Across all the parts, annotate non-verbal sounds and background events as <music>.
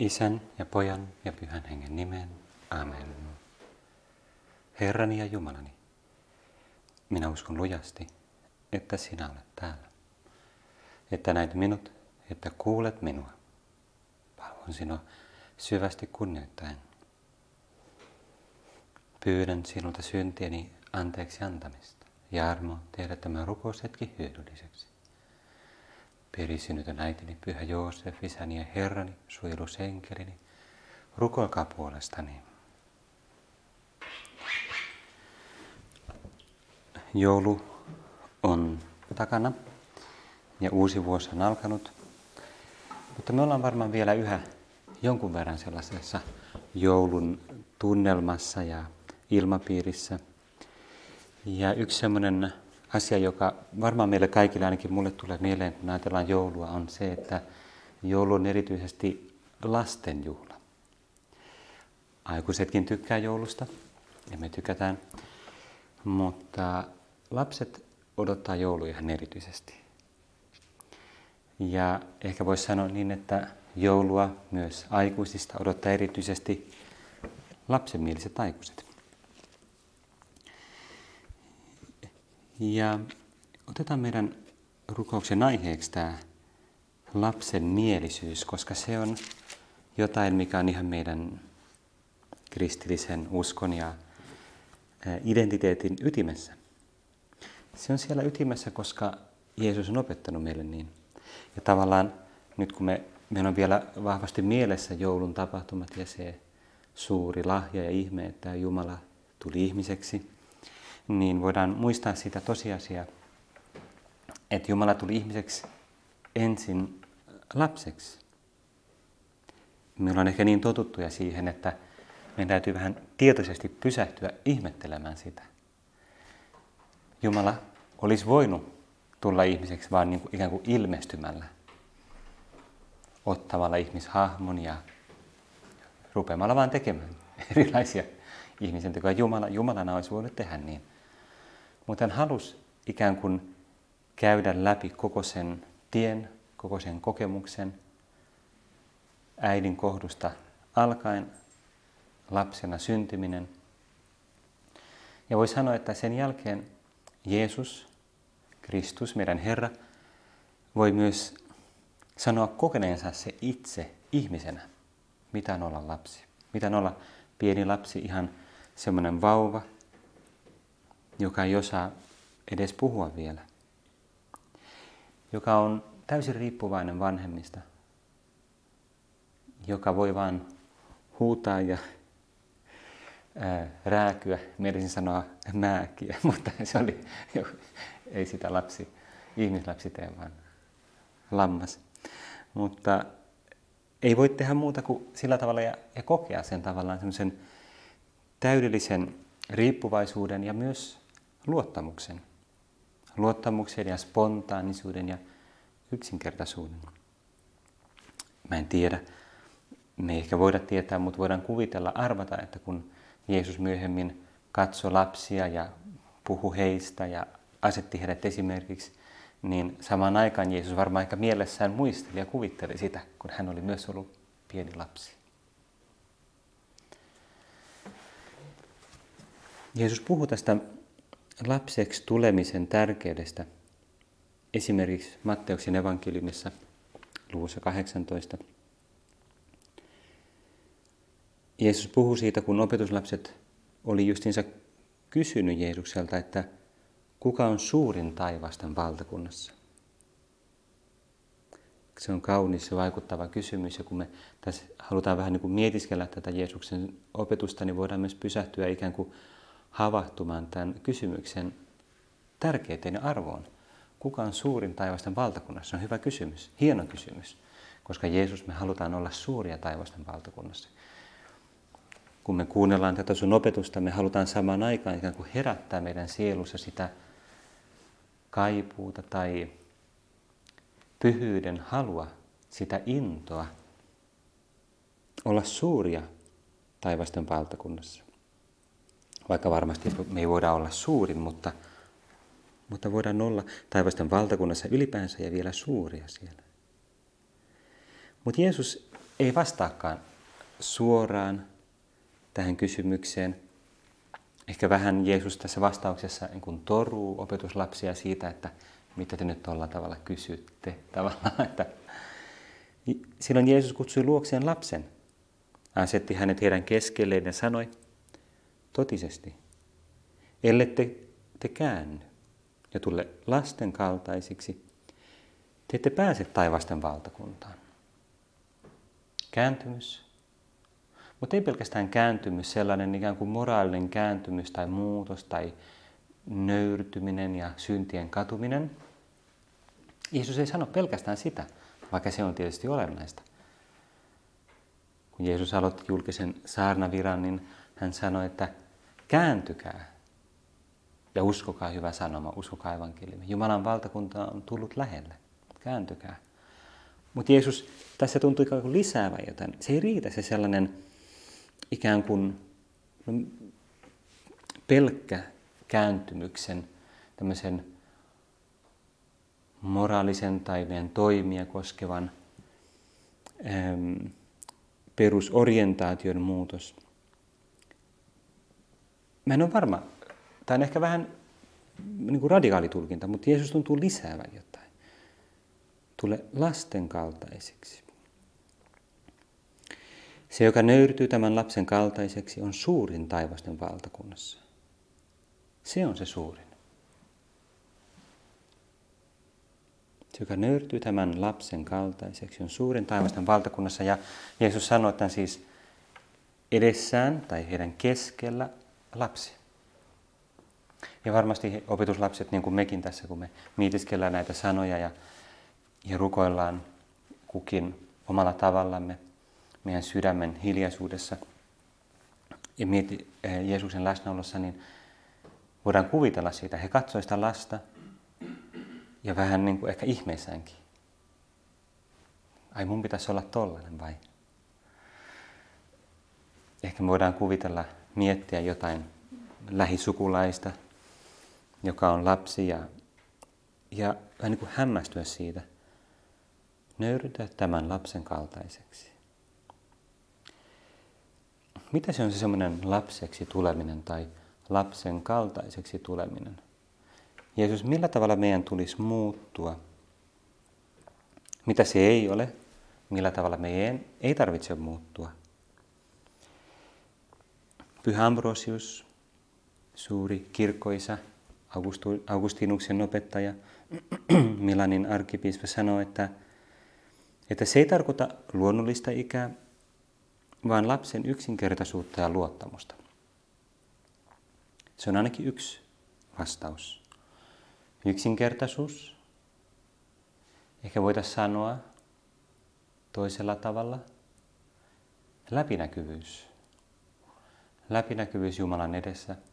Isän ja pojan ja pyhän hengen nimeen. Amen. Herrani ja Jumalani, minä uskon lujasti, että sinä olet täällä. Että näet minut, että kuulet minua. Palvon sinua syvästi kunnioittaen. Pyydän sinulta syntieni anteeksi antamista ja armo tehdä tämä rukoushetki hyödylliseksi. Perisynytön äitini, pyhä Joosef, isäni ja herrani, suojelusenkelini, rukoilkaa puolestani. Joulu on takana ja uusi vuosi on alkanut, mutta me ollaan varmaan vielä yhä jonkun verran sellaisessa joulun tunnelmassa ja ilmapiirissä. Ja yksi semmoinen asia, joka varmaan meille kaikille, ainakin mulle tulee mieleen, kun ajatellaan joulua, on se, että joulu on erityisesti lasten juhla. Aikuisetkin tykkää joulusta, ja me tykätään, mutta lapset odottaa joulua ihan erityisesti. Ja ehkä voisi sanoa niin, että joulua myös aikuisista odottaa erityisesti lapsenmieliset aikuiset. Ja otetaan meidän rukouksen aiheeksi tämä lapsen mielisyys, koska se on jotain, mikä on ihan meidän kristillisen uskon ja identiteetin ytimessä. Se on siellä ytimessä, koska Jeesus on opettanut meille niin. Ja tavallaan nyt kun me, meillä on vielä vahvasti mielessä joulun tapahtumat ja se suuri lahja ja ihme, että Jumala tuli ihmiseksi, niin voidaan muistaa sitä tosiasiaa, että Jumala tuli ihmiseksi ensin lapseksi. Me ollaan ehkä niin totuttuja siihen, että meidän täytyy vähän tietoisesti pysähtyä ihmettelemään sitä. Jumala olisi voinut tulla ihmiseksi vaan niin kuin ikään kuin ilmestymällä, ottamalla ihmishahmon ja rupeamalla vaan tekemään <laughs> erilaisia ihmisen tekoja. Jumala, Jumalana olisi voinut tehdä niin. Mutta hän halusi ikään kuin käydä läpi koko sen tien, koko sen kokemuksen äidin kohdusta alkaen, lapsena syntyminen. Ja voi sanoa, että sen jälkeen Jeesus, Kristus, meidän Herra, voi myös sanoa kokeneensa se itse ihmisenä, mitä on olla lapsi. Mitä on olla pieni lapsi, ihan semmoinen vauva, joka ei osaa edes puhua vielä, joka on täysin riippuvainen vanhemmista, joka voi vain huutaa ja ää, rääkyä, mielisin sanoa määkiä, <laughs> mutta se oli, ei sitä lapsi, ihmislapsi tee, vaan lammas. Mutta ei voi tehdä muuta kuin sillä tavalla ja, ja kokea sen tavallaan semmoisen täydellisen riippuvaisuuden ja myös luottamuksen. Luottamuksen ja spontaanisuuden ja yksinkertaisuuden. Mä en tiedä, me ei ehkä voida tietää, mutta voidaan kuvitella, arvata, että kun Jeesus myöhemmin katsoi lapsia ja puhui heistä ja asetti heidät esimerkiksi, niin samaan aikaan Jeesus varmaan ehkä mielessään muisteli ja kuvitteli sitä, kun hän oli myös ollut pieni lapsi. Jeesus puhuu tästä lapseksi tulemisen tärkeydestä esimerkiksi Matteuksen evankeliumissa luvussa 18. Jeesus puhuu siitä, kun opetuslapset oli justiinsa kysynyt Jeesukselta, että kuka on suurin taivasten valtakunnassa? Se on kaunis ja vaikuttava kysymys ja kun me tässä halutaan vähän niin kuin mietiskellä tätä Jeesuksen opetusta, niin voidaan myös pysähtyä ikään kuin havahtumaan tämän kysymyksen tärkeyteen ja arvoon. Kuka on suurin taivasten valtakunnassa? Se on hyvä kysymys, hieno kysymys, koska Jeesus me halutaan olla suuria taivasten valtakunnassa. Kun me kuunnellaan tätä sun opetusta, me halutaan samaan aikaan ikään kuin herättää meidän sielussa sitä kaipuuta tai pyhyyden halua, sitä intoa olla suuria taivasten valtakunnassa. Vaikka varmasti me ei voida olla suurin, mutta, mutta voidaan olla taivasten valtakunnassa ylipäänsä ja vielä suuria siellä. Mutta Jeesus ei vastaakaan suoraan tähän kysymykseen. Ehkä vähän Jeesus tässä vastauksessa niin kuin toruu opetuslapsia siitä, että mitä te nyt tuolla tavalla kysytte. Tavallaan, että silloin Jeesus kutsui luokseen lapsen, asetti hänet heidän keskelleen ja sanoi, totisesti, ellette te käänny ja tule lasten kaltaisiksi, te ette pääse taivasten valtakuntaan. Kääntymys. Mutta ei pelkästään kääntymys, sellainen ikään kuin moraalinen kääntymys tai muutos tai nöyrtyminen ja syntien katuminen. Jeesus ei sano pelkästään sitä, vaikka se on tietysti olennaista. Kun Jeesus aloitti julkisen saarnaviran, niin hän sanoi, että kääntykää ja uskokaa hyvä sanoma, uskokaa evankeliumi. Jumalan valtakunta on tullut lähelle. Kääntykää. Mutta Jeesus tässä tuntui ikään kuin lisäävän jotain. Se ei riitä se sellainen ikään kuin no, pelkkä kääntymyksen, tämmöisen moraalisen tai meidän toimia koskevan äm, perusorientaation muutos. Mä en ole varma, tämä on ehkä vähän niin kuin radikaali tulkinta, mutta Jeesus tuntuu lisäävän jotain. Tule lasten kaltaiseksi. Se, joka nöyrtyy tämän lapsen kaltaiseksi, on suurin taivasten valtakunnassa. Se on se suurin. Se, joka nöyrtyy tämän lapsen kaltaiseksi, on suurin taivasten valtakunnassa. Ja Jeesus sanoi, että siis edessään tai heidän keskellä lapsi. Ja varmasti opetuslapset, niin kuin mekin tässä, kun me mietiskellään näitä sanoja ja, ja rukoillaan kukin omalla tavallamme meidän sydämen hiljaisuudessa ja mieti eh, Jeesuksen läsnäolossa, niin voidaan kuvitella siitä. He katsoivat sitä lasta ja vähän niin kuin ehkä ihmeessäänkin. Ai mun pitäisi olla tollainen vai? Ehkä me voidaan kuvitella, miettiä jotain lähisukulaista, joka on lapsi ja, ja vähän niin kuin hämmästyä siitä. Nöyrytä tämän lapsen kaltaiseksi. Mitä se on se semmoinen lapseksi tuleminen tai lapsen kaltaiseksi tuleminen? Jeesus, millä tavalla meidän tulisi muuttua? Mitä se ei ole? Millä tavalla meidän ei tarvitse muuttua? Pyhä Ambrosius, suuri kirkkoisa, Augustinuksen opettaja, <clears throat> Milanin arkkipiispa sanoi, että, että se ei tarkoita luonnollista ikää, vaan lapsen yksinkertaisuutta ja luottamusta. Se on ainakin yksi vastaus. Yksinkertaisuus. Ehkä voitaisiin sanoa toisella tavalla. Läpinäkyvyys. Läpinäkyvyys Jumalan edessä –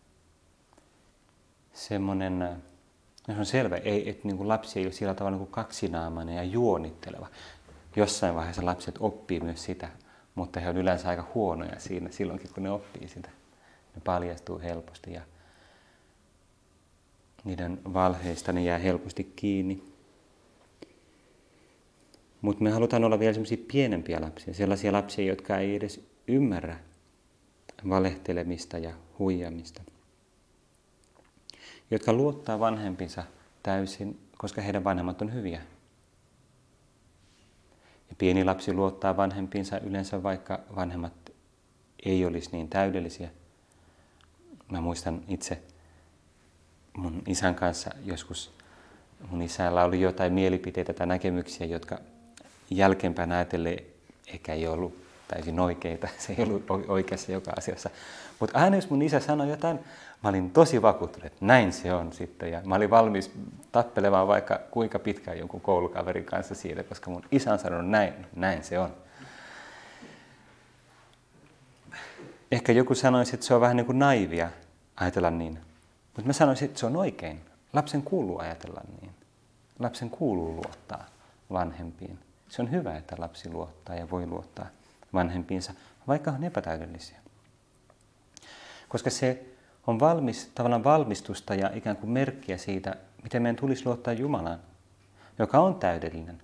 semmoinen, no se on selvä, ei, että niin kuin lapsi ei ole sillä tavalla niin kuin kaksinaamainen ja juonitteleva. Jossain vaiheessa lapset oppii myös sitä, mutta he on yleensä aika huonoja siinä silloinkin, kun ne oppii sitä. Ne paljastuu helposti ja niiden valheista ne jää helposti kiinni. Mutta me halutaan olla vielä sellaisia pienempiä lapsia, sellaisia lapsia, jotka ei edes ymmärrä valehtelemista ja huijamista jotka luottaa vanhempinsa täysin, koska heidän vanhemmat on hyviä. Ja pieni lapsi luottaa vanhempinsa yleensä, vaikka vanhemmat ei olisi niin täydellisiä. Mä muistan itse mun isän kanssa joskus, mun isällä oli jotain mielipiteitä tai näkemyksiä, jotka jälkeenpäin ajatellen ehkä ei ollut täysin oikeita. <laughs> Se ei ollut oikeassa joka asiassa. Mutta aina jos mun isä sanoi jotain, mä olin tosi vakuuttunut, että näin se on sitten. Ja mä olin valmis tappelemaan vaikka kuinka pitkään jonkun koulukaverin kanssa siitä, koska mun isä on sanonut näin, näin se on. Ehkä joku sanoisi, että se on vähän niin kuin naivia ajatella niin. Mutta mä sanoisin, että se on oikein. Lapsen kuuluu ajatella niin. Lapsen kuuluu luottaa vanhempiin. Se on hyvä, että lapsi luottaa ja voi luottaa vanhempiinsa, vaikka on epätäydellisiä. Koska se on valmis, tavallaan valmistusta ja ikään kuin merkkiä siitä, miten meidän tulisi luottaa Jumalaan, joka on täydellinen.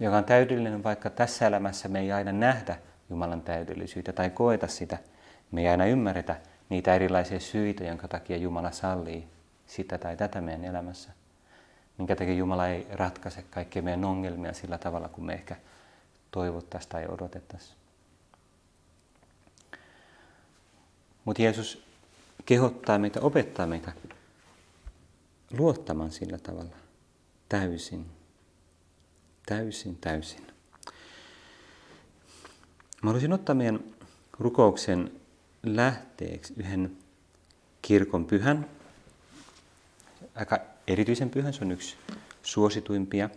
joka on täydellinen, vaikka tässä elämässä me ei aina nähdä Jumalan täydellisyyttä tai koeta sitä. Me ei aina ymmärretä niitä erilaisia syitä, jonka takia Jumala sallii sitä tai tätä meidän elämässä. Minkä takia Jumala ei ratkaise kaikkia meidän ongelmia sillä tavalla, kuin me ehkä toivottaisiin tai odotettaisiin. Mutta Jeesus kehottaa meitä, opettaa meitä luottamaan sillä tavalla täysin. Täysin, täysin. Mä haluaisin ottaa meidän rukouksen lähteeksi yhden kirkon pyhän, aika erityisen pyhän, se on yksi suosituimpia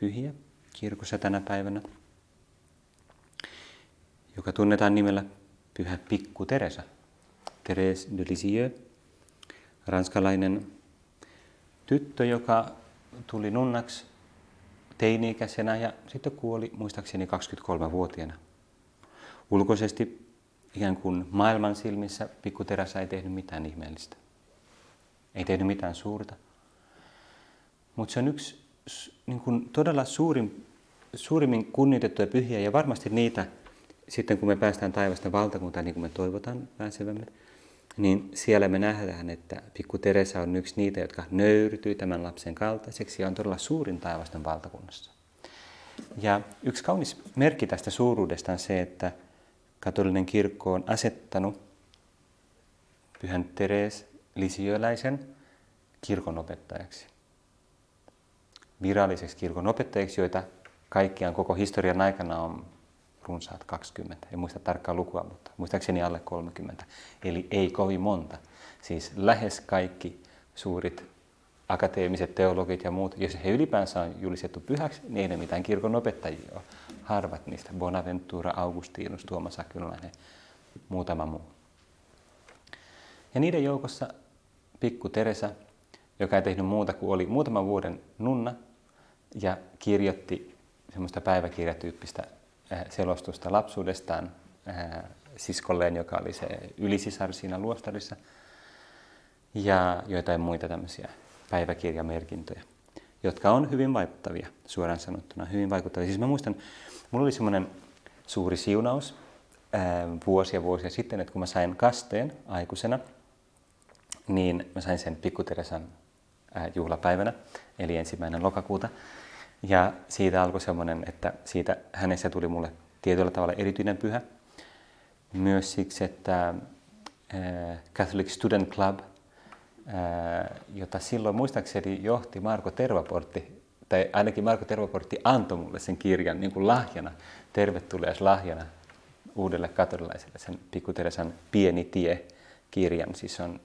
pyhiä kirkossa tänä päivänä, joka tunnetaan nimellä Pyhä Pikku Teresa, Therese de Lisieux, ranskalainen tyttö, joka tuli nunnaksi teini-ikäisenä ja sitten kuoli muistaakseni 23-vuotiaana. Ulkoisesti ikään kuin maailman silmissä Pikku Teresa ei tehnyt mitään ihmeellistä. Ei tehnyt mitään suurta. Mutta se on yksi niin kuin todella suurin, suurimmin kunnioitettuja pyhiä ja varmasti niitä, sitten kun me päästään taivasta valtakuntaan, niin kuin me toivotaan pääsevämme, niin siellä me nähdään, että pikku Teresa on yksi niitä, jotka nöyrtyy tämän lapsen kaltaiseksi ja on todella suurin taivaston valtakunnassa. Ja yksi kaunis merkki tästä suuruudesta on se, että katolinen kirkko on asettanut pyhän Teres Lisiöläisen kirkonopettajaksi. Viralliseksi kirkonopettajaksi, joita kaikkiaan koko historian aikana on runsaat 20. En muista tarkkaa lukua, mutta muistaakseni alle 30. Eli ei kovin monta. Siis lähes kaikki suurit akateemiset teologit ja muut, jos he ylipäänsä on julistettu pyhäksi, niin ei ne mitään kirkon opettajia ole. Harvat niistä, Bonaventura, Augustinus, Tuomas Akylalainen, muutama muu. Ja niiden joukossa pikku Teresa, joka ei tehnyt muuta kuin oli muutaman vuoden nunna ja kirjoitti semmoista päiväkirjatyyppistä äh, selostusta lapsuudestaan äh, siskolleen, joka oli se ylisisar siinä luostarissa, ja joitain muita tämmöisiä päiväkirjamerkintöjä, jotka on hyvin vaikuttavia, suoraan sanottuna, hyvin vaikuttavia. Siis mä muistan, mulla oli semmoinen suuri siunaus ää, vuosia vuosia sitten, että kun mä sain kasteen aikuisena, niin mä sain sen Pikku Teresan ää, juhlapäivänä, eli ensimmäinen lokakuuta. Ja siitä alkoi semmoinen, että siitä hänessä tuli mulle tietyllä tavalla erityinen pyhä. Myös siksi, että Catholic Student Club jota silloin muistaakseni johti Marko Tervaportti, tai ainakin Marko Tervaportti antoi mulle sen kirjan niin kuin lahjana, tervetulleas lahjana uudelle katolilaiselle, sen Pikku Teresan Pieni tie-kirjan. Siis on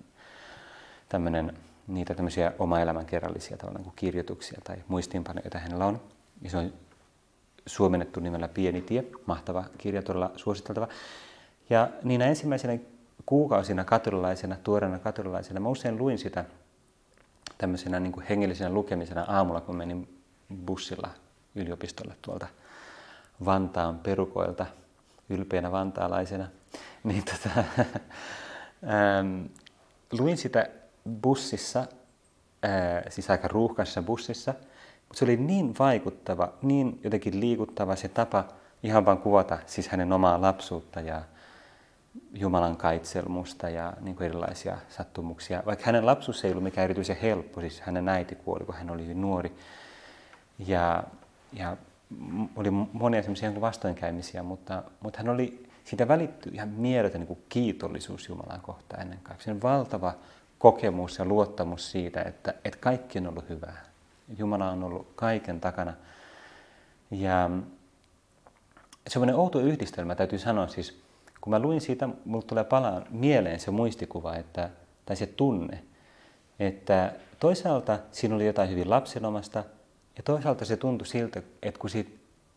tämmöinen, niitä tämmöisiä oma elämän kerrallisia tavallaan kuin kirjoituksia tai muistiinpanoja, joita hänellä on. Ja se on suomennettu nimellä Pieni tie, mahtava kirja, todella suositeltava. Ja niinä ensimmäisenä kuukausina katolilaisena, tuoreena katolilaisena, mä usein luin sitä tämmöisenä niin kuin hengellisenä lukemisena aamulla, kun menin bussilla yliopistolle tuolta Vantaan perukoilta, ylpeänä vantaalaisena. Niin tota, <laughs> ähm, luin sitä bussissa, siis aika ruuhkaisessa bussissa, mutta se oli niin vaikuttava, niin jotenkin liikuttava se tapa ihan vaan kuvata siis hänen omaa lapsuutta ja Jumalan kaitselmusta ja niin kuin erilaisia sattumuksia. Vaikka hänen lapsuus ei ollut mikään erityisen helppo, siis hänen äiti kuoli, kun hän oli nuori. Ja, ja oli monia semmoisia vastoinkäymisiä, mutta, mutta hän oli, siitä välittyi ihan mieletön niin kiitollisuus Jumalan kohtaan ennen kaikkea. Sen valtava kokemus ja luottamus siitä, että, että kaikki on ollut hyvää. Jumala on ollut kaiken takana. Ja semmoinen outo yhdistelmä täytyy sanoa siis, kun mä luin siitä, mulle tulee palaan mieleen se muistikuva, että, tai se tunne, että toisaalta siinä oli jotain hyvin lapsenomasta, ja toisaalta se tuntui siltä, että kun siitä,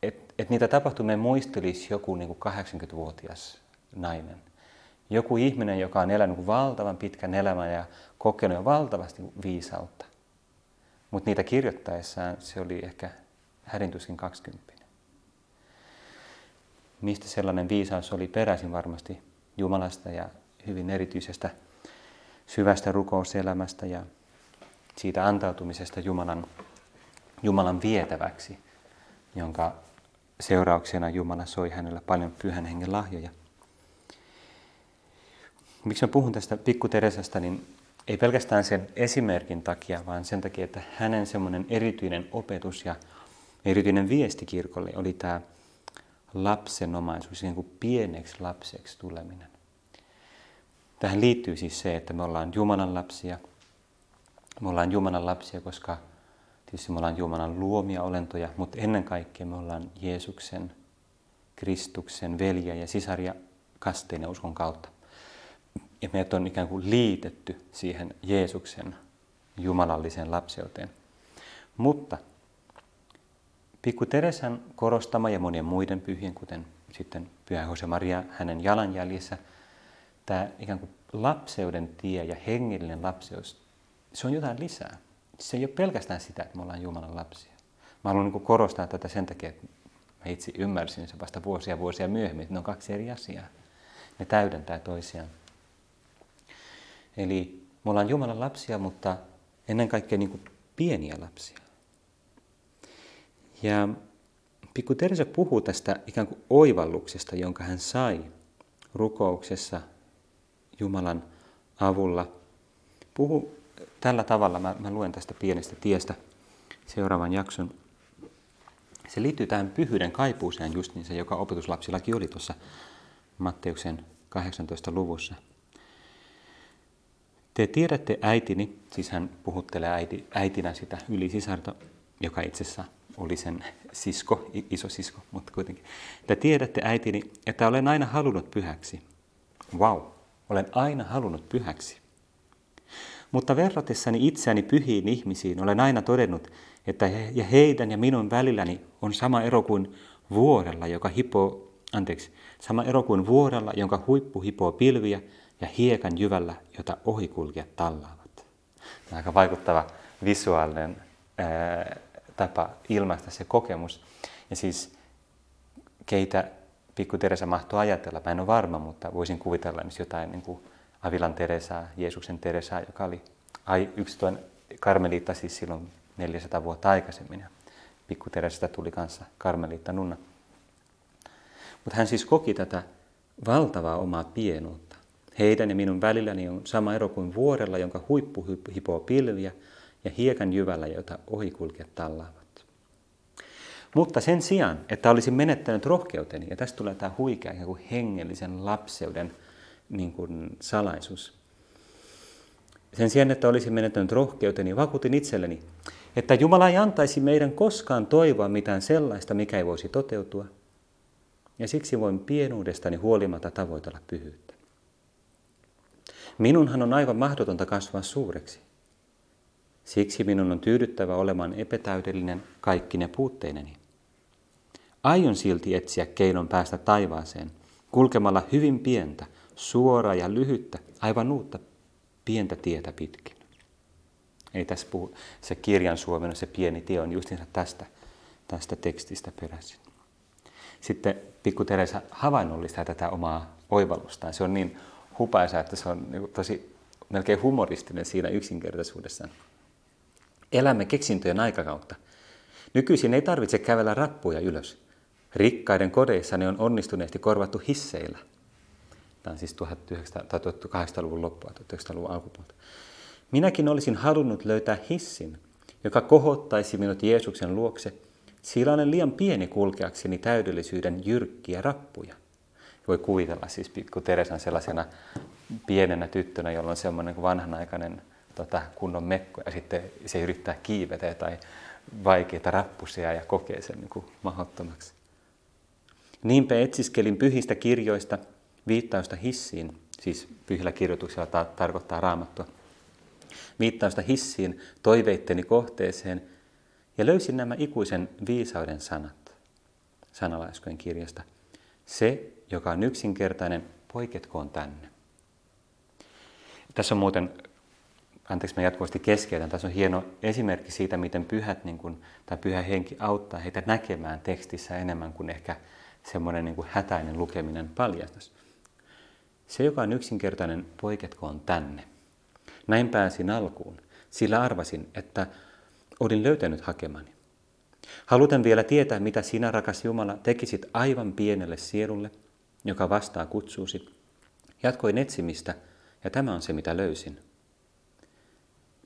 että, että niitä tapahtumia muistelisi joku niin kuin 80-vuotias nainen. Joku ihminen, joka on elänyt valtavan pitkän elämän ja kokenut jo valtavasti viisautta. Mutta niitä kirjoittaessaan se oli ehkä hädintuskin 20 mistä sellainen viisaus oli peräisin varmasti Jumalasta ja hyvin erityisestä syvästä rukouselämästä ja siitä antautumisesta Jumalan, Jumalan vietäväksi jonka seurauksena Jumala soi hänelle paljon pyhän hengen lahjoja. Miksi mä puhun tästä pikku Teresasta, niin ei pelkästään sen esimerkin takia, vaan sen takia, että hänen semmoinen erityinen opetus ja erityinen viesti kirkolle oli tämä lapsenomaisuus, niin kuin pieneksi lapseksi tuleminen. Tähän liittyy siis se, että me ollaan Jumalan lapsia. Me ollaan Jumalan lapsia, koska tietysti me ollaan Jumalan luomia olentoja, mutta ennen kaikkea me ollaan Jeesuksen, Kristuksen veljiä ja sisaria kasteen ja uskon kautta. Ja meidät on ikään kuin liitetty siihen Jeesuksen jumalalliseen lapseuteen. Mutta Pikku Teresan korostama ja monien muiden pyhien, kuten sitten Pyhä Jose Maria hänen jalanjäljissä, tämä ikään kuin lapseuden tie ja hengellinen lapseus, se on jotain lisää. Se ei ole pelkästään sitä, että me ollaan Jumalan lapsia. Mä haluan niin korostaa tätä sen takia, että mä itse ymmärsin se vasta vuosia vuosia myöhemmin, että ne on kaksi eri asiaa. Ne täydentää toisiaan. Eli me ollaan Jumalan lapsia, mutta ennen kaikkea niin kuin pieniä lapsia. Ja Pikku Teresa puhuu tästä ikään kuin oivalluksesta, jonka hän sai rukouksessa Jumalan avulla. Puhu tällä tavalla, mä, mä luen tästä pienestä tiestä seuraavan jakson. Se liittyy tähän pyhyyden kaipuuseen just niin se, joka opetuslapsillakin oli tuossa Matteuksen 18 luvussa. Te tiedätte äitini, siis hän puhuttelee äiti, äitinä sitä ylisisarta, joka itse asiassa oli sen sisko, iso sisko, mutta kuitenkin. Te tiedätte äitini, että olen aina halunnut pyhäksi. Wow, olen aina halunnut pyhäksi. Mutta verratessani itseäni pyhiin ihmisiin olen aina todennut, että he, ja heidän ja minun välilläni on sama ero kuin vuorella, joka hipoo, anteeksi, sama ero kuin vuorella, jonka huippu hipoo pilviä ja hiekan jyvällä, jota ohikulkijat tallaavat. Tämä on aika vaikuttava visuaalinen ää, tapa ilmaista se kokemus. Ja siis keitä pikku Teresa mahtoi ajatella, mä en ole varma, mutta voisin kuvitella niin jotain niin kuin Avilan Teresaa, Jeesuksen Teresaa, joka oli ai, yksi tuon karmeliitta siis silloin 400 vuotta aikaisemmin. Ja pikku Teresasta tuli kanssa karmeliitta nunna. Mutta hän siis koki tätä valtavaa omaa pienuutta. Heidän ja minun välilläni on sama ero kuin vuorella, jonka huippu hipoo pilviä ja hiekan jyvällä, jota ohikulkijat tallaavat. Mutta sen sijaan, että olisin menettänyt rohkeuteni, ja tästä tulee tämä huikea ikään kuin hengellisen lapseuden niin kuin salaisuus. Sen sijaan, että olisin menettänyt rohkeuteni, vakuutin itselleni, että Jumala ei antaisi meidän koskaan toivoa mitään sellaista, mikä ei voisi toteutua. Ja siksi voin pienuudestani huolimatta tavoitella pyhyyttä. Minunhan on aivan mahdotonta kasvaa suureksi. Siksi minun on tyydyttävä olemaan epätäydellinen kaikkine puutteineni. Aion silti etsiä keinon päästä taivaaseen, kulkemalla hyvin pientä, suoraa ja lyhyttä, aivan uutta pientä tietä pitkin. Ei tässä puhu, se kirjan suomena, se pieni tie on justiinsa tästä, tästä tekstistä peräisin. Sitten pikku Teresa havainnollistaa tätä omaa oivallustaan. Se on niin hupaisa, että se on niinku tosi melkein humoristinen siinä yksinkertaisuudessaan. Elämme keksintöjen aikakautta. Nykyisin ei tarvitse kävellä rappuja ylös. Rikkaiden kodeissa ne on onnistuneesti korvattu hisseillä. Tämä on siis 1800-luvun loppua, 1900-luvun alkupuolta. Minäkin olisin halunnut löytää hissin, joka kohottaisi minut Jeesuksen luokse, sillä olen liian pieni kulkeakseni täydellisyyden jyrkkiä rappuja. Voi kuvitella siis pikku Teresan sellaisena pienenä tyttönä, jolla on semmoinen vanhanaikainen tota, kunnon mekko ja sitten se yrittää kiivetä tai vaikeita rappusia ja kokee sen niin kuin mahdottomaksi. Niinpä etsiskelin pyhistä kirjoista viittausta hissiin, siis pyhillä kirjoituksilla ta- tarkoittaa raamattua, viittausta hissiin toiveitteni kohteeseen ja löysin nämä ikuisen viisauden sanat sanalaiskojen kirjasta. Se, joka on yksinkertainen, poiketkoon tänne. Tässä on muuten anteeksi mä jatkuvasti keskeytän, tässä on hieno esimerkki siitä, miten pyhät niin kun, tai pyhä henki auttaa heitä näkemään tekstissä enemmän kuin ehkä semmoinen niin kuin hätäinen lukeminen paljastus. Se, joka on yksinkertainen, poiketkoon tänne. Näin pääsin alkuun, sillä arvasin, että olin löytänyt hakemani. Halutan vielä tietää, mitä sinä, rakas Jumala, tekisit aivan pienelle sielulle, joka vastaa kutsuusi. Jatkoin etsimistä, ja tämä on se, mitä löysin.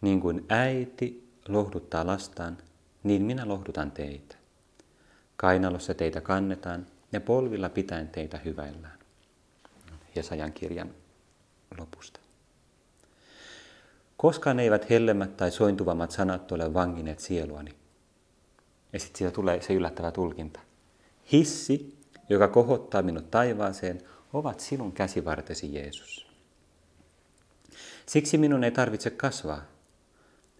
Niin kuin äiti lohduttaa lastaan, niin minä lohdutan teitä. Kainalossa teitä kannetaan ja polvilla pitäen teitä hyväillään. Jesajan kirjan lopusta. Koskaan eivät hellemmät tai sointuvammat sanat ole vangineet sieluani. Ja sitten siitä tulee se yllättävä tulkinta. Hissi, joka kohottaa minut taivaaseen, ovat sinun käsivartesi Jeesus. Siksi minun ei tarvitse kasvaa.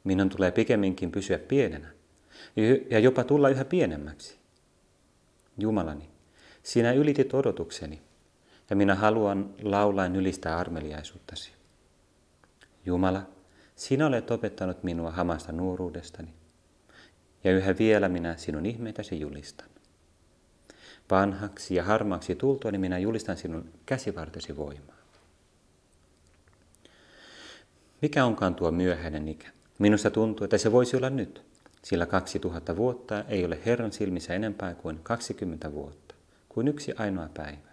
Minun tulee pikemminkin pysyä pienenä ja jopa tulla yhä pienemmäksi. Jumalani, sinä ylitit odotukseni ja minä haluan laulain ylistää armeliaisuuttasi. Jumala, sinä olet opettanut minua hamasta nuoruudestani ja yhä vielä minä sinun ihmeitäsi julistan. Vanhaksi ja harmaaksi tultuani minä julistan sinun käsivartesi voimaa. Mikä onkaan tuo myöhäinen ikä? Minusta tuntuu, että se voisi olla nyt, sillä 2000 vuotta ei ole Herran silmissä enempää kuin 20 vuotta, kuin yksi ainoa päivä.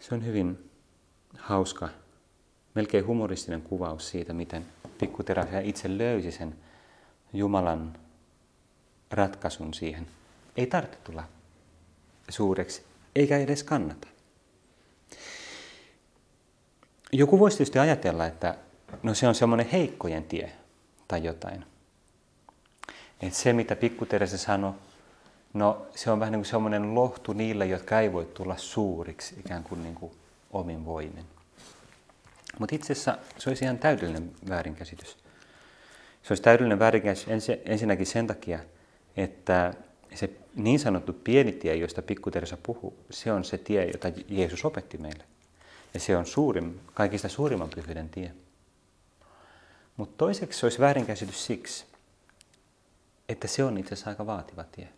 Se on hyvin hauska, melkein humoristinen kuvaus siitä, miten pikkuterässä itse löysi sen Jumalan ratkaisun siihen. Ei tarvitse tulla suureksi, eikä edes kannata. Joku voisi tietysti ajatella, että no se on semmoinen heikkojen tie tai jotain. Että se, mitä pikku sanoi, no se on vähän niin kuin semmoinen lohtu niille, jotka ei voi tulla suuriksi ikään kuin, niin kuin omin voimin. Mutta itse asiassa se olisi ihan täydellinen väärinkäsitys. Se olisi täydellinen väärinkäsitys ensinnäkin sen takia, että se niin sanottu pieni tie, josta pikku Teresa puhuu, se on se tie, jota Jeesus opetti meille. Ja se on suurin, kaikista suurimman pyhyyden tie. Mutta toiseksi se olisi väärinkäsitys siksi, että se on itse asiassa aika vaativa tie.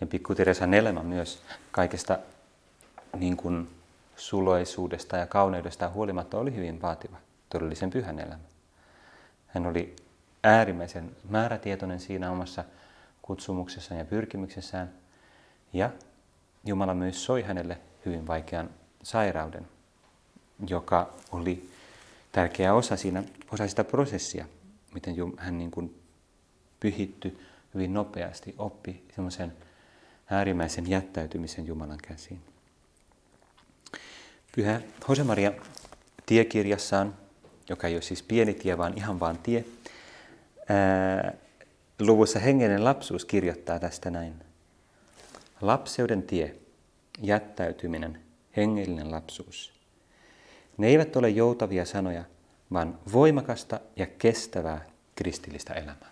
Ja pikku Teresan elämä myös kaikesta niin kuin suloisuudesta ja kauneudesta huolimatta oli hyvin vaativa, todellisen pyhän elämä. Hän oli äärimmäisen määrätietoinen siinä omassa kutsumuksessaan ja pyrkimyksessään. Ja Jumala myös soi hänelle hyvin vaikean sairauden, joka oli tärkeä osa, siinä, osa sitä prosessia, miten hän niin kuin pyhitty hyvin nopeasti, oppi semmoisen äärimmäisen jättäytymisen Jumalan käsiin. Pyhä Josemaria tiekirjassaan, joka ei ole siis pieni tie, vaan ihan vaan tie, ää, luvussa Hengenen lapsuus kirjoittaa tästä näin. Lapseuden tie, jättäytyminen, hengellinen lapsuus. Ne eivät ole joutavia sanoja, vaan voimakasta ja kestävää kristillistä elämää.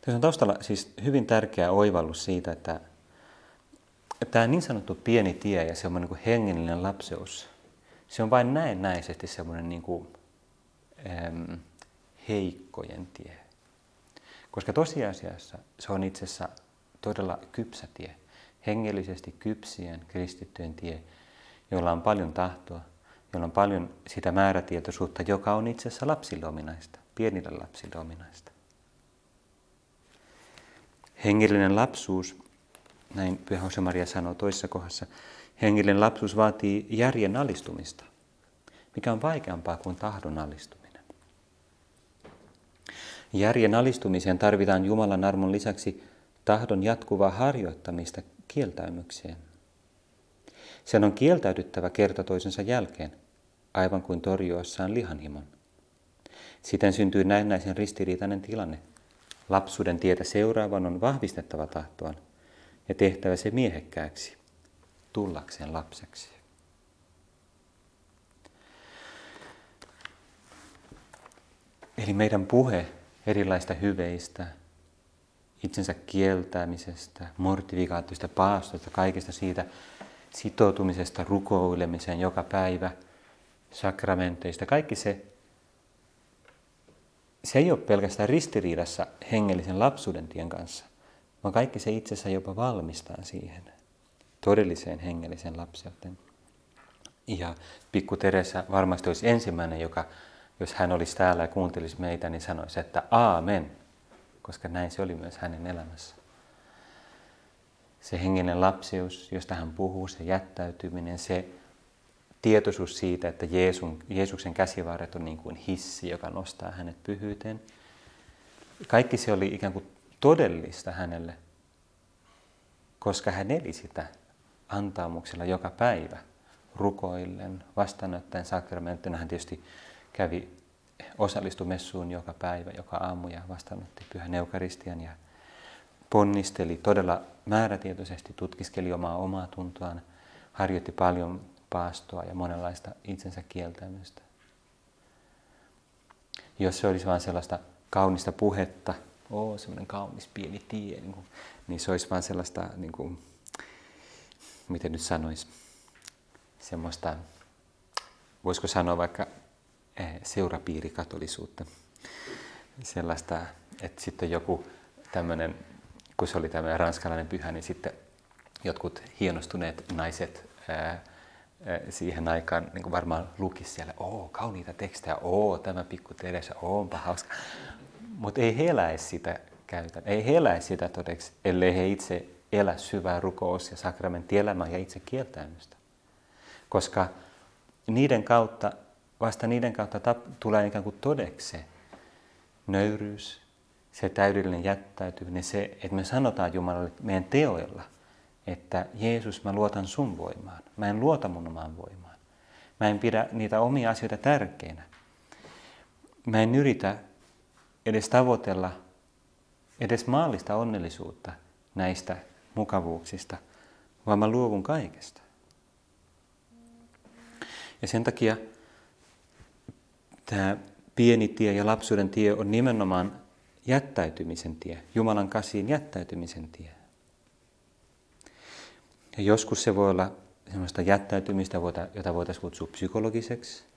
Tässä on taustalla siis hyvin tärkeä oivallus siitä, että tämä niin sanottu pieni tie ja semmoinen niin hengellinen lapseus, se on vain näennäisesti semmoinen niin kuin, ähm, heikkojen tie. Koska tosiasiassa se on itse asiassa todella kypsä tie, hengellisesti kypsien kristittyjen tie, jolla on paljon tahtoa, jolla on paljon sitä määrätietoisuutta, joka on itse asiassa lapsille ominaista, pienille lapsille ominaista. Hengellinen lapsuus, näin Pyhä Maria sanoo toisessa kohdassa, hengellinen lapsuus vaatii järjen alistumista, mikä on vaikeampaa kuin tahdon alistuminen. Järjen alistumiseen tarvitaan Jumalan armon lisäksi tahdon jatkuvaa harjoittamista kieltäymykseen. Sen on kieltäydyttävä kerta toisensa jälkeen, aivan kuin torjuessaan lihanhimon. Siten syntyy näennäisen ristiriitainen tilanne. Lapsuuden tietä seuraavan on vahvistettava tahtoaan ja tehtävä se miehekkääksi, tullakseen lapseksi. Eli meidän puhe erilaista hyveistä, itsensä kieltämisestä, mortifikaatiosta, paastosta, kaikesta siitä sitoutumisesta rukoilemiseen joka päivä, sakramenteista, kaikki se, se ei ole pelkästään ristiriidassa hengellisen lapsuuden tien kanssa, vaan kaikki se itsessä jopa valmistaa siihen todelliseen hengellisen lapseuteen. Ja pikku Teresa varmasti olisi ensimmäinen, joka jos hän olisi täällä ja kuuntelisi meitä, niin sanoisi, että aamen, koska näin se oli myös hänen elämässä. Se henginen lapsius, josta hän puhuu, se jättäytyminen, se tietoisuus siitä, että Jeesun, Jeesuksen käsivarret on niin kuin hissi, joka nostaa hänet pyhyyteen. Kaikki se oli ikään kuin todellista hänelle, koska hän eli sitä antaumuksella joka päivä rukoillen, vastaanottaen sakramenttina. Hän tietysti kävi, osallistui messuun joka päivä, joka aamu ja vastaanotti pyhän eukaristian ja ponnisteli todella määrätietoisesti, tutkiskeli omaa omaa tuntoaan, harjoitti paljon paastoa ja monenlaista itsensä kieltämystä. Jos se olisi vain sellaista kaunista puhetta, oo, semmoinen kaunis pieni tie, niin, kuin, niin se olisi vain sellaista, niin kuin, miten nyt sanoisi, semmoista, voisiko sanoa vaikka eh, seurapiirikatolisuutta. Sellaista, että sitten joku tämmöinen, kun se oli tämmöinen ranskalainen pyhä, niin sitten jotkut hienostuneet naiset ää, siihen aikaan niin kuin varmaan lukisi siellä, oo, kauniita tekstejä, oo, tämä pikku Teresa, onpa hauska. Mutta ei he eläisi sitä käytä, ei he eläisi sitä todeksi, ellei he itse elä syvää rukous- ja sakramenttielämää ja itse kieltäymistä. Koska niiden kautta, vasta niiden kautta tap, tulee ikään kuin todeksi se nöyryys, se täydellinen jättäytyminen, se, että me sanotaan Jumalalle meidän teoilla – että Jeesus, mä luotan sun voimaan. Mä en luota mun omaan voimaan. Mä en pidä niitä omia asioita tärkeinä. Mä en yritä edes tavoitella edes maallista onnellisuutta näistä mukavuuksista, vaan mä luovun kaikesta. Ja sen takia tämä pieni tie ja lapsuuden tie on nimenomaan jättäytymisen tie, Jumalan kasiin jättäytymisen tie. Ja joskus se voi olla sellaista jättäytymistä, jota voitaisiin kutsua psykologiseksi.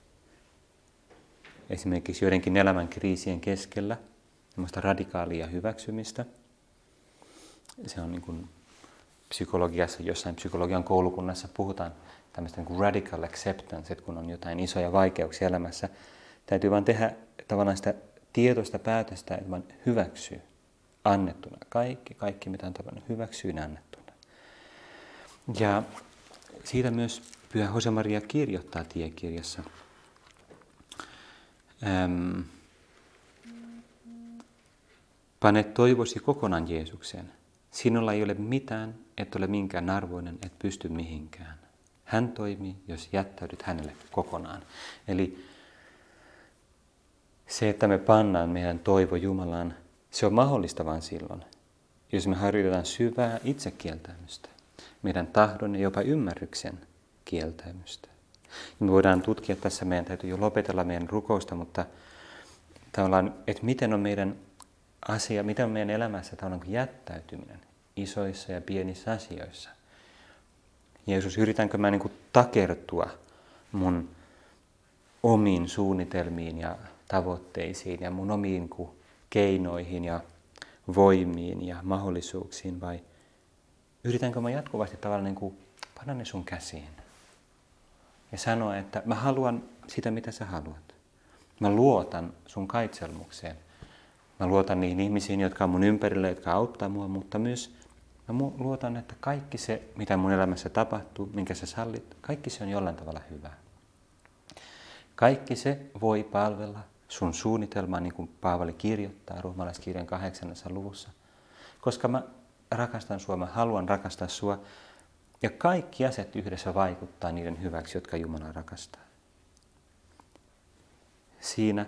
Esimerkiksi joidenkin elämän kriisien keskellä, sellaista radikaalia hyväksymistä. Se on niin kuin psykologiassa, jossain psykologian koulukunnassa puhutaan tämmöistä niin kuin radical acceptance, että kun on jotain isoja vaikeuksia elämässä, täytyy vain tehdä tavallaan sitä tietoista päätöstä, että vaan hyväksyy annettuna. Kaikki, kaikki mitä on tapannut, hyväksyy annettu. Ja siitä myös Pyhä Jose-Maria kirjoittaa tiekirjassa. Ähm, pane toivosi kokonaan Jeesukseen. Sinulla ei ole mitään, et ole minkään arvoinen, et pysty mihinkään. Hän toimii, jos jättäydyt hänelle kokonaan. Eli se, että me pannaan meidän toivo Jumalaan, se on mahdollista vain silloin, jos me harjoitetaan syvää itsekieltämystä meidän tahdon ja jopa ymmärryksen kieltäymystä. Me voidaan tutkia tässä, meidän täytyy jo lopetella meidän rukousta, mutta tavallaan, että miten on meidän asia, miten on meidän elämässä tavallaan jättäytyminen isoissa ja pienissä asioissa. Jeesus, yritänkö mä niin kuin takertua mun omiin suunnitelmiin ja tavoitteisiin ja mun omiin keinoihin ja voimiin ja mahdollisuuksiin vai – yritänkö mä jatkuvasti tavallaan niin kuin panna ne sun käsiin ja sanoa, että mä haluan sitä, mitä sä haluat. Mä luotan sun kaitselmukseen. Mä luotan niihin ihmisiin, jotka on mun ympärillä, jotka auttaa mua, mutta myös mä luotan, että kaikki se, mitä mun elämässä tapahtuu, minkä sä sallit, kaikki se on jollain tavalla hyvää. Kaikki se voi palvella sun suunnitelmaa, niin kuin Paavali kirjoittaa ruomalaiskirjan kahdeksannessa luvussa, koska mä rakastan sua, mä haluan rakastaa sua. Ja kaikki asiat yhdessä vaikuttaa niiden hyväksi, jotka Jumala rakastaa. Siinä,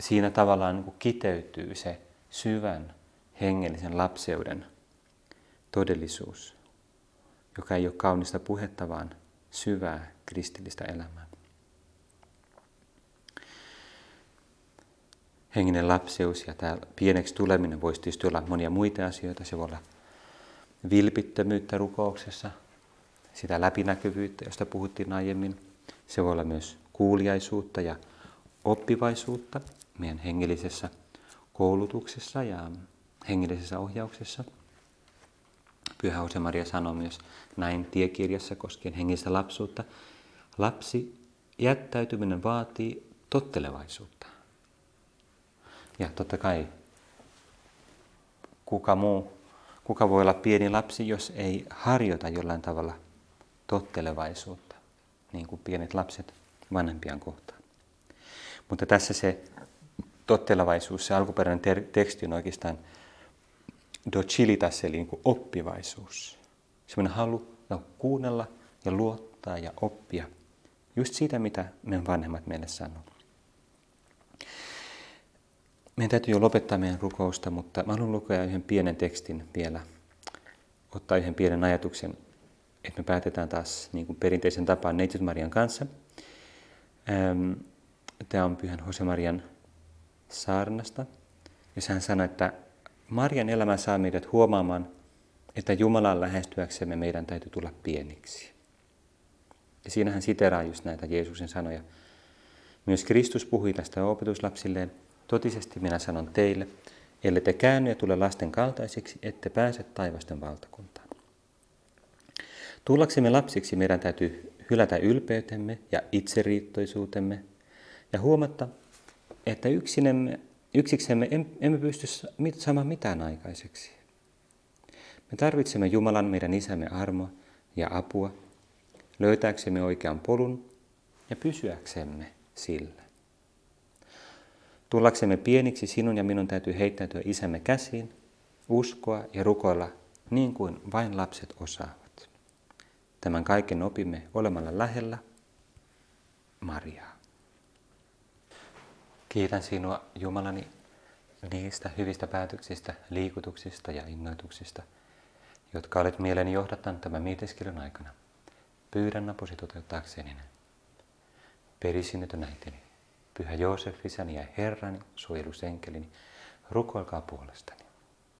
siinä tavallaan niin kiteytyy se syvän hengellisen lapseuden todellisuus, joka ei ole kaunista puhetta, vaan syvää kristillistä elämää. henginen lapseus ja tämä pieneksi tuleminen voisi tietysti olla monia muita asioita. Se voi olla vilpittömyyttä rukouksessa, sitä läpinäkyvyyttä, josta puhuttiin aiemmin. Se voi olla myös kuuliaisuutta ja oppivaisuutta meidän hengellisessä koulutuksessa ja hengellisessä ohjauksessa. Pyhä Jose Maria sanoo myös näin tiekirjassa koskien hengistä lapsuutta. Lapsi jättäytyminen vaatii tottelevaisuutta. Ja totta kai kuka muu, kuka voi olla pieni lapsi, jos ei harjoita jollain tavalla tottelevaisuutta, niin kuin pienet lapset vanhempiaan kohtaan. Mutta tässä se tottelevaisuus, se alkuperäinen teksti on oikeastaan docilitas, eli niin kuin oppivaisuus. Sellainen halu no, kuunnella ja luottaa ja oppia just siitä, mitä meidän vanhemmat meille sanoo. Meidän täytyy jo lopettaa meidän rukousta, mutta mä haluan lukea yhden pienen tekstin vielä, ottaa yhden pienen ajatuksen, että me päätetään taas niin kuin perinteisen tapaan Neitsyt Marian kanssa. Tämä on Pyhän Marian saarnasta, ja hän sanoi, että Marian elämä saa meidät huomaamaan, että Jumalan lähestyäksemme meidän täytyy tulla pieniksi. Ja siinä hän siteraa just näitä Jeesuksen sanoja. Myös Kristus puhui tästä opetuslapsilleen, totisesti minä sanon teille, ellei te käänny ja tule lasten kaltaisiksi, ette pääse taivasten valtakuntaan. Tullaksemme lapsiksi meidän täytyy hylätä ylpeytemme ja itseriittoisuutemme ja huomata, että yksinemme, yksiksemme emme pysty saamaan mitään aikaiseksi. Me tarvitsemme Jumalan meidän isämme armoa ja apua, löytääksemme oikean polun ja pysyäksemme sillä. Tullaksemme pieniksi sinun ja minun täytyy heittäytyä isämme käsiin, uskoa ja rukoilla niin kuin vain lapset osaavat. Tämän kaiken opimme olemalla lähellä Mariaa. Kiitän sinua Jumalani niistä hyvistä päätöksistä, liikutuksista ja innoituksista, jotka olet mieleeni johdattanut tämän mieteskelyn aikana. Pyydän apusi toteuttaakseni ne. Perisinetön äitini, Pyhä Joosef, isäni ja Herrani, suojelusenkelini, rukoilkaa puolestani.